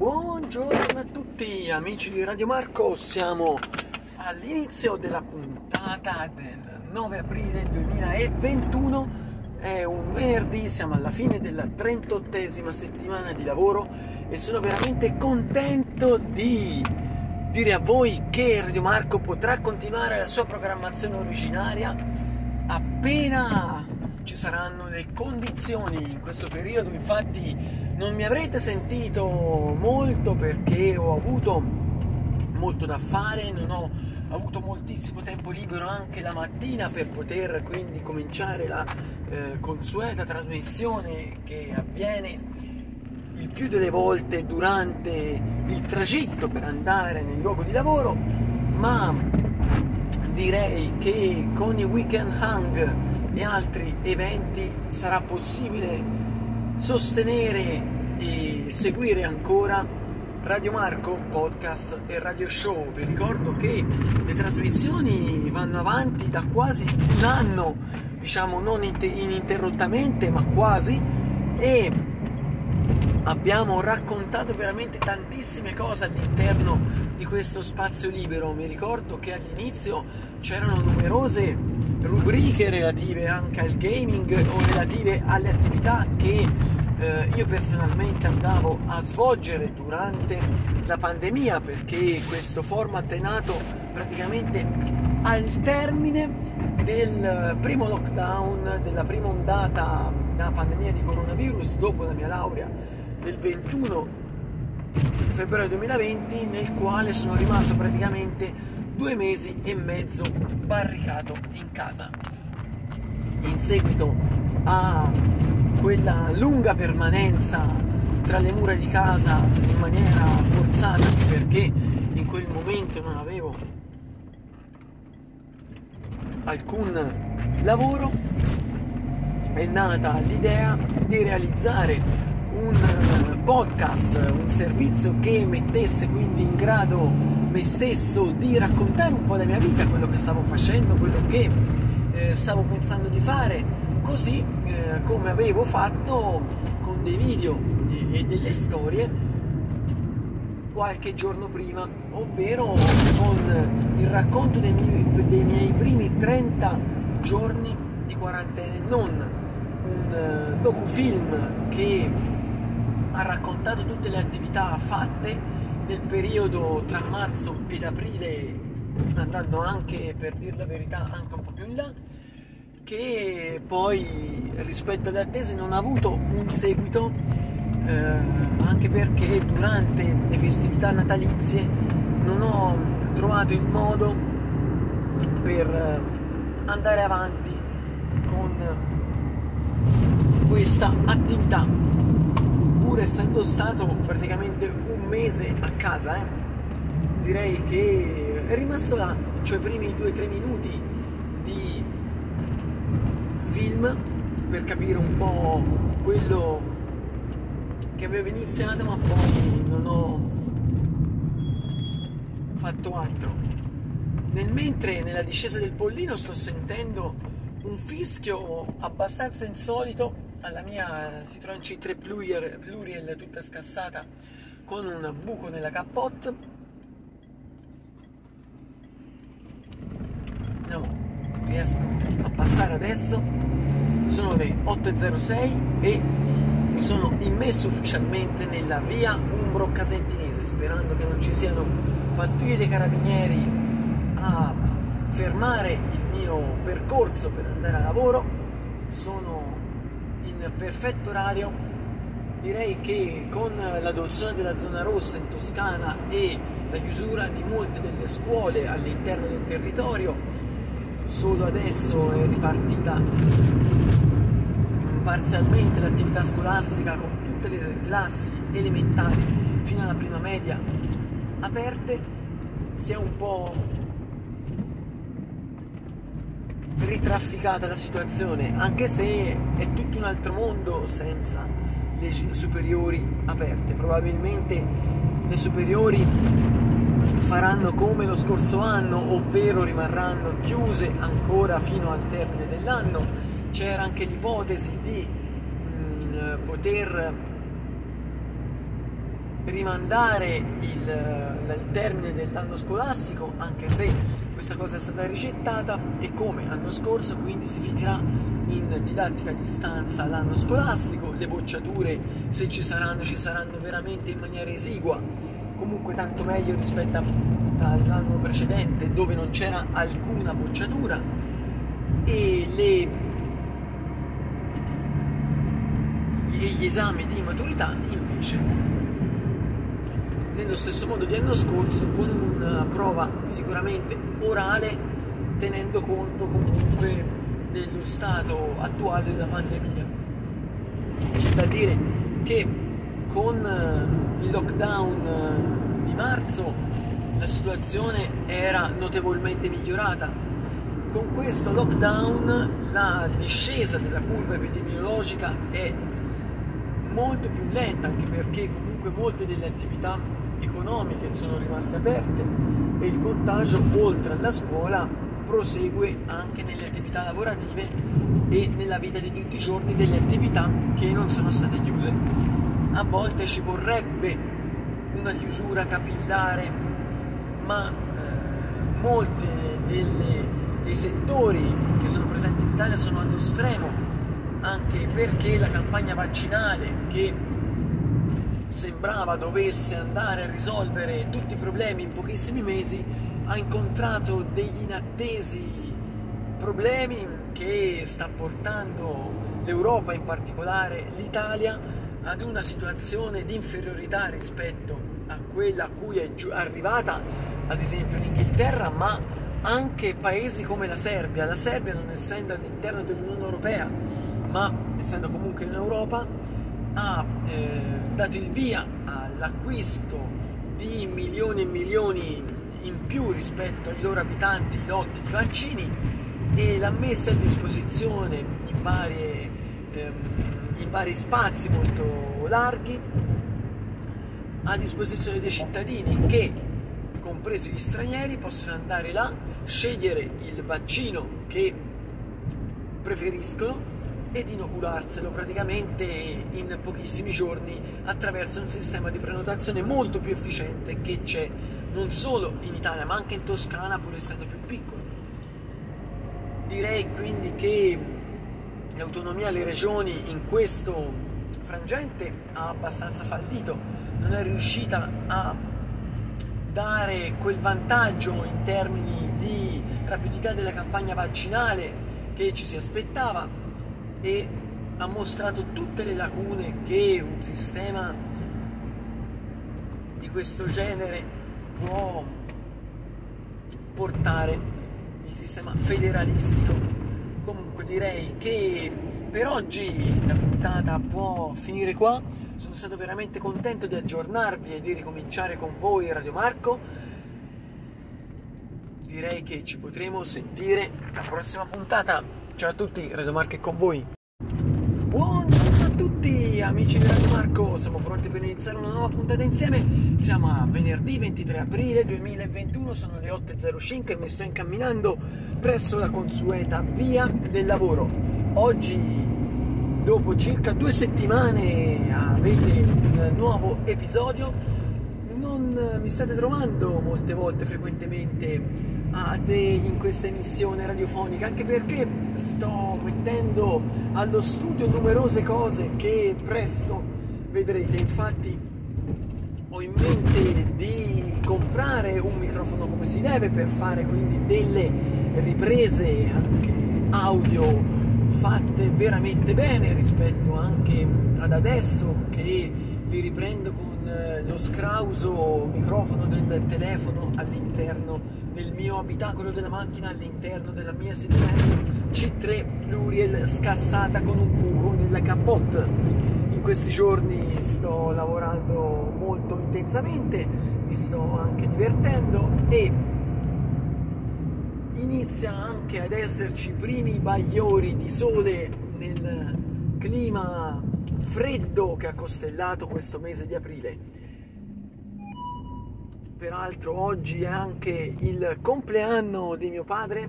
Buongiorno a tutti amici di Radio Marco, siamo all'inizio della puntata del 9 aprile 2021, è un venerdì, siamo alla fine della 38esima settimana di lavoro e sono veramente contento di dire a voi che Radio Marco potrà continuare la sua programmazione originaria appena ci saranno le condizioni in questo periodo, infatti non mi avrete sentito molto perché ho avuto molto da fare, non ho avuto moltissimo tempo libero anche la mattina per poter quindi cominciare la eh, consueta trasmissione che avviene il più delle volte durante il tragitto per andare nel luogo di lavoro, ma direi che con i weekend hang e altri eventi sarà possibile sostenere e seguire ancora Radio Marco, podcast e radio show. Vi ricordo che le trasmissioni vanno avanti da quasi un anno, diciamo non ininterrottamente, ma quasi, e abbiamo raccontato veramente tantissime cose all'interno di questo spazio libero. Mi ricordo che all'inizio c'erano numerose rubriche relative anche al gaming o relative alle attività che eh, io personalmente andavo a svolgere durante la pandemia perché questo format è nato praticamente al termine del primo lockdown, della prima ondata della pandemia di coronavirus dopo la mia laurea del 21 febbraio 2020 nel quale sono rimasto praticamente due mesi e mezzo barricato in casa. In seguito a quella lunga permanenza tra le mura di casa in maniera forzata perché in quel momento non avevo alcun lavoro è nata l'idea di realizzare un podcast, un servizio che mettesse quindi in grado me stesso di raccontare un po' della mia vita, quello che stavo facendo, quello che eh, stavo pensando di fare, così eh, come avevo fatto con dei video e, e delle storie qualche giorno prima, ovvero con il racconto dei miei, dei miei primi 30 giorni di quarantena, non un uh, docufilm che ha raccontato tutte le attività fatte nel periodo tra marzo ed aprile, andando anche, per dire la verità, anche un po' più in là, che poi rispetto alle attese non ha avuto un seguito, eh, anche perché durante le festività natalizie non ho trovato il modo per andare avanti con questa attività essendo stato praticamente un mese a casa, eh, direi che è rimasto là, cioè i primi 2-3 minuti di film per capire un po' quello che avevo iniziato ma poi non ho fatto altro. Nel mentre nella discesa del pollino sto sentendo un fischio abbastanza insolito alla mia Citroen C3 Pluriel, Pluriel tutta scassata con un buco nella capote. No, riesco a passare adesso. Sono le 8.06 e mi sono immesso ufficialmente nella via Umbro Casentinese sperando che non ci siano pattuglie dei carabinieri a fermare il mio percorso per andare a lavoro. Sono in perfetto orario, direi che con l'adozione della zona rossa in Toscana e la chiusura di molte delle scuole all'interno del territorio, solo adesso è ripartita parzialmente l'attività scolastica con tutte le classi elementari fino alla prima media. Aperte, si è un po' ritrafficata la situazione, anche se è tutto un altro mondo senza le superiori aperte. Probabilmente le superiori faranno come lo scorso anno, ovvero rimarranno chiuse ancora fino al termine dell'anno. C'era anche l'ipotesi di mh, mm, poter rimandare il, il termine dell'anno scolastico, anche se questa cosa è stata rigettata e come l'anno scorso quindi si finirà in didattica a distanza l'anno scolastico, le bocciature se ci saranno ci saranno veramente in maniera esigua, comunque tanto meglio rispetto all'anno precedente dove non c'era alcuna bocciatura. E le gli esami di maturità invece nello stesso modo di anno scorso con una prova sicuramente orale tenendo conto comunque dello stato attuale della pandemia. C'è da dire che con eh, il lockdown eh, di marzo la situazione era notevolmente migliorata. Con questo lockdown la discesa della curva epidemiologica è molto più lenta anche perché comunque molte delle attività economiche sono rimaste aperte e il contagio oltre alla scuola prosegue anche nelle attività lavorative e nella vita di tutti i giorni delle attività che non sono state chiuse. A volte ci vorrebbe una chiusura capillare, ma eh, molti dei settori che sono presenti in Italia sono allo stremo, anche perché la campagna vaccinale che sembrava dovesse andare a risolvere tutti i problemi in pochissimi mesi, ha incontrato degli inattesi problemi che sta portando l'Europa, in particolare l'Italia, ad una situazione di inferiorità rispetto a quella a cui è arrivata ad esempio l'Inghilterra, ma anche paesi come la Serbia. La Serbia non essendo all'interno dell'Unione Europea, ma essendo comunque in Europa, ha eh, dato il via all'acquisto di milioni e milioni in più rispetto ai loro abitanti lotti di vaccini e l'ha messa a disposizione in, varie, ehm, in vari spazi molto larghi a disposizione dei cittadini che compresi gli stranieri possono andare là scegliere il vaccino che preferiscono ed inocularselo praticamente in pochissimi giorni attraverso un sistema di prenotazione molto più efficiente che c'è non solo in Italia ma anche in Toscana pur essendo più piccolo. Direi quindi che l'autonomia alle regioni in questo frangente ha abbastanza fallito, non è riuscita a dare quel vantaggio in termini di rapidità della campagna vaccinale che ci si aspettava e ha mostrato tutte le lacune che un sistema di questo genere può portare il sistema federalistico. Comunque direi che per oggi la puntata può finire qua. Sono stato veramente contento di aggiornarvi e di ricominciare con voi Radio Marco. Direi che ci potremo sentire la prossima puntata. Ciao a tutti, Radio Marco è con voi. Buongiorno a tutti amici di Radio Marco, siamo pronti per iniziare una nuova puntata insieme. Siamo a venerdì 23 aprile 2021, sono le 8.05 e mi sto incamminando presso la consueta via del lavoro. Oggi, dopo circa due settimane, avete un nuovo episodio. Non mi state trovando molte volte frequentemente in questa emissione radiofonica, anche perché sto mettendo allo studio numerose cose che presto vedrete. Infatti ho in mente di comprare un microfono come si deve per fare quindi delle riprese anche audio fatte veramente bene rispetto anche ad adesso che vi riprendo con eh, lo scrauso microfono del telefono all'interno del mio abitacolo della macchina, all'interno della mia seduta C3 Pluriel scassata con un buco nella capote. In questi giorni sto lavorando molto intensamente, mi sto anche divertendo e inizia anche ad esserci i primi bagliori di sole nel clima freddo che ha costellato questo mese di aprile. Peraltro oggi è anche il compleanno di mio padre.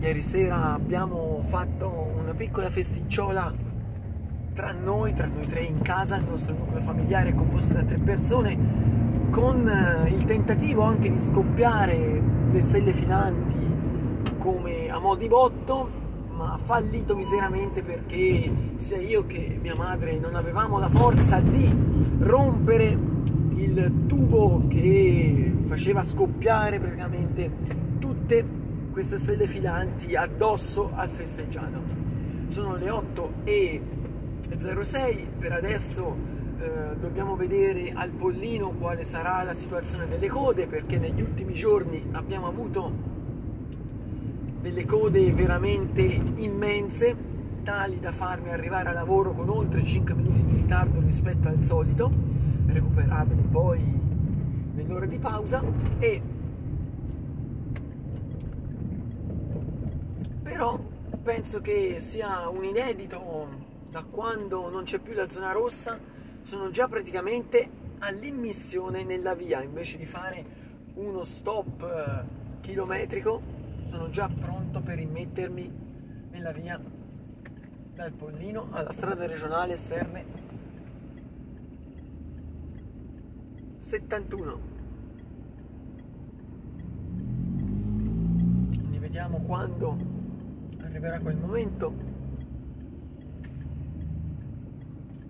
Ieri sera abbiamo fatto una piccola festicciola tra noi, tra noi tre in casa, il nostro nucleo familiare è composto da tre persone, con eh, il tentativo anche di scoppiare le stelle filanti come a mo' di botto, ma fallito miseramente perché sia io che mia madre non avevamo la forza di rompere il tubo che faceva scoppiare praticamente tutte queste stelle filanti addosso al festeggiato. Sono le 8 e 06, per adesso eh, dobbiamo vedere al pollino quale sarà la situazione delle code perché negli ultimi giorni abbiamo avuto delle code veramente immense, tali da farmi arrivare a lavoro con oltre 5 minuti di ritardo rispetto al solito, recuperabili poi nell'ora di pausa e però penso che sia un inedito da quando non c'è più la zona rossa sono già praticamente all'immissione nella via invece di fare uno stop eh, chilometrico sono già pronto per immettermi nella via dal Pollino alla strada regionale Serne 71 quindi vediamo quando arriverà quel momento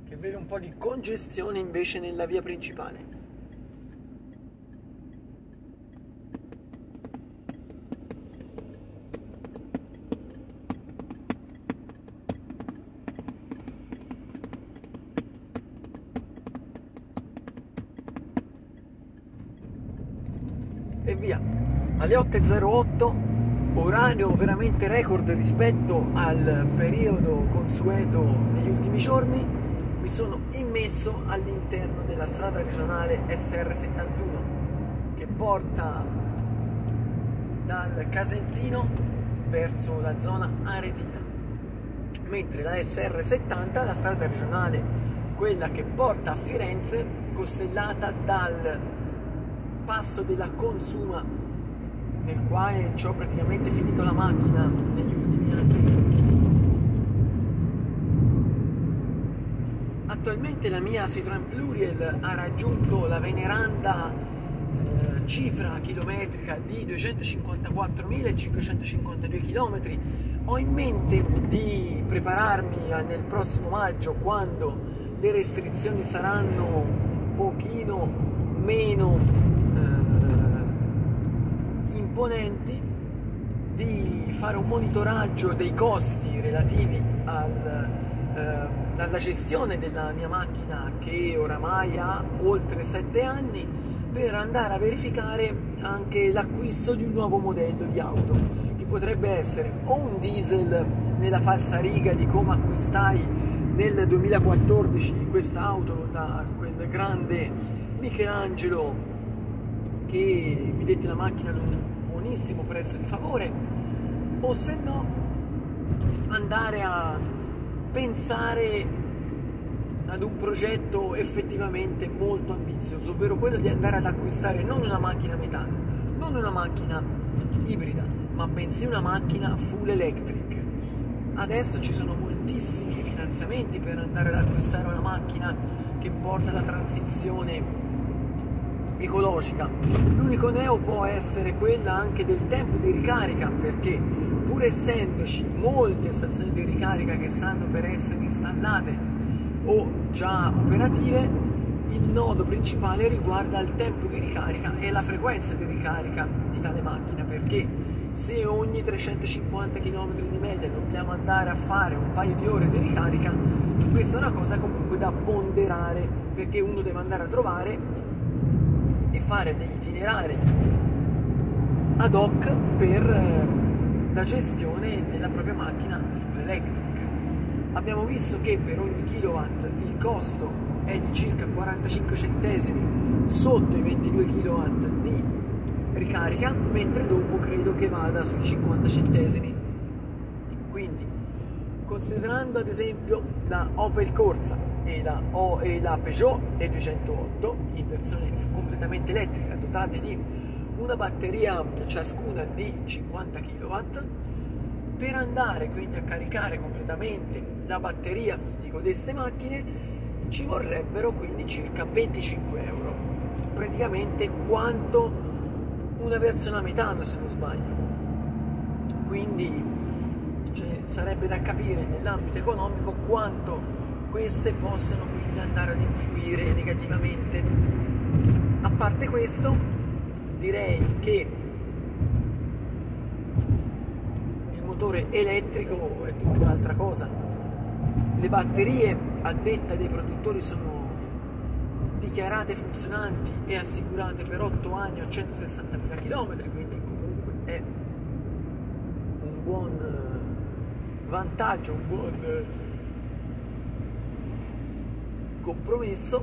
che vedo un po' di congestione invece nella via principale e via. Alle 8.08, orario veramente record rispetto al periodo consueto negli ultimi giorni, mi sono immesso all'interno della strada regionale SR71 che porta dal Casentino verso la zona aretina, mentre la SR70, la strada regionale, quella che porta a Firenze, costellata dal passo della consuma nel quale ci ho praticamente finito la macchina negli ultimi anni. Attualmente la mia Citroen Pluriel ha raggiunto la veneranda eh, cifra chilometrica di 254.552 km. Ho in mente di prepararmi nel prossimo maggio quando le restrizioni saranno un pochino meno imponenti di fare un monitoraggio dei costi relativi al, eh, alla gestione della mia macchina che oramai ha oltre 7 anni per andare a verificare anche l'acquisto di un nuovo modello di auto che potrebbe essere o un diesel nella falsa riga di come acquistai nel 2014 questa auto da quel grande Michelangelo che mi dette la macchina buonissimo prezzo di favore o se no andare a pensare ad un progetto effettivamente molto ambizioso, ovvero quello di andare ad acquistare non una macchina metano, non una macchina ibrida, ma bensì una macchina full electric. Adesso ci sono moltissimi finanziamenti per andare ad acquistare una macchina che porta la transizione ecologica. L'unico neo può essere quella anche del tempo di ricarica, perché pur essendoci molte stazioni di ricarica che stanno per essere installate o già operative, il nodo principale riguarda il tempo di ricarica e la frequenza di ricarica di tale macchina, perché se ogni 350 km di media dobbiamo andare a fare un paio di ore di ricarica, questa è una cosa comunque da ponderare, perché uno deve andare a trovare e fare degli itinerari ad hoc per eh, la gestione della propria macchina full electric. Abbiamo visto che per ogni kilowatt il costo è di circa 45 centesimi sotto i 22 kilowatt di ricarica, mentre dopo credo che vada sui 50 centesimi. Quindi, considerando ad esempio la Opel Corsa e la, o, e la Peugeot E208 in versione completamente elettrica dotate di una batteria ciascuna di 50 kW per andare quindi a caricare completamente la batteria di queste macchine ci vorrebbero quindi circa 25 euro. Praticamente quanto una versione a metano se non sbaglio. Quindi cioè, sarebbe da capire nell'ambito economico quanto queste possano quindi andare ad influire negativamente. A parte questo direi che il motore elettrico è tutta un'altra cosa. Le batterie a detta dei produttori sono dichiarate funzionanti e assicurate per 8 anni o 160.000 km, quindi comunque è un buon eh, vantaggio, un buon eh, compromesso.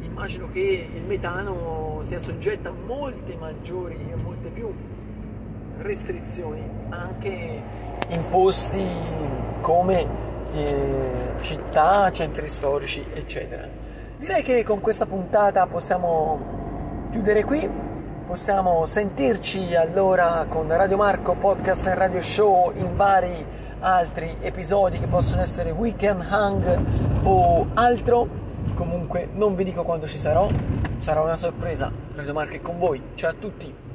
Immagino che il metano sia soggetto a molte maggiori e molte più restrizioni, anche imposti come eh, città, centri storici, eccetera. Direi che con questa puntata possiamo chiudere qui, possiamo sentirci allora con Radio Marco Podcast e Radio Show in vari altri episodi che possono essere Weekend Hang o altro. Comunque non vi dico quando ci sarò, sarà una sorpresa. Radio Marco è con voi. Ciao a tutti.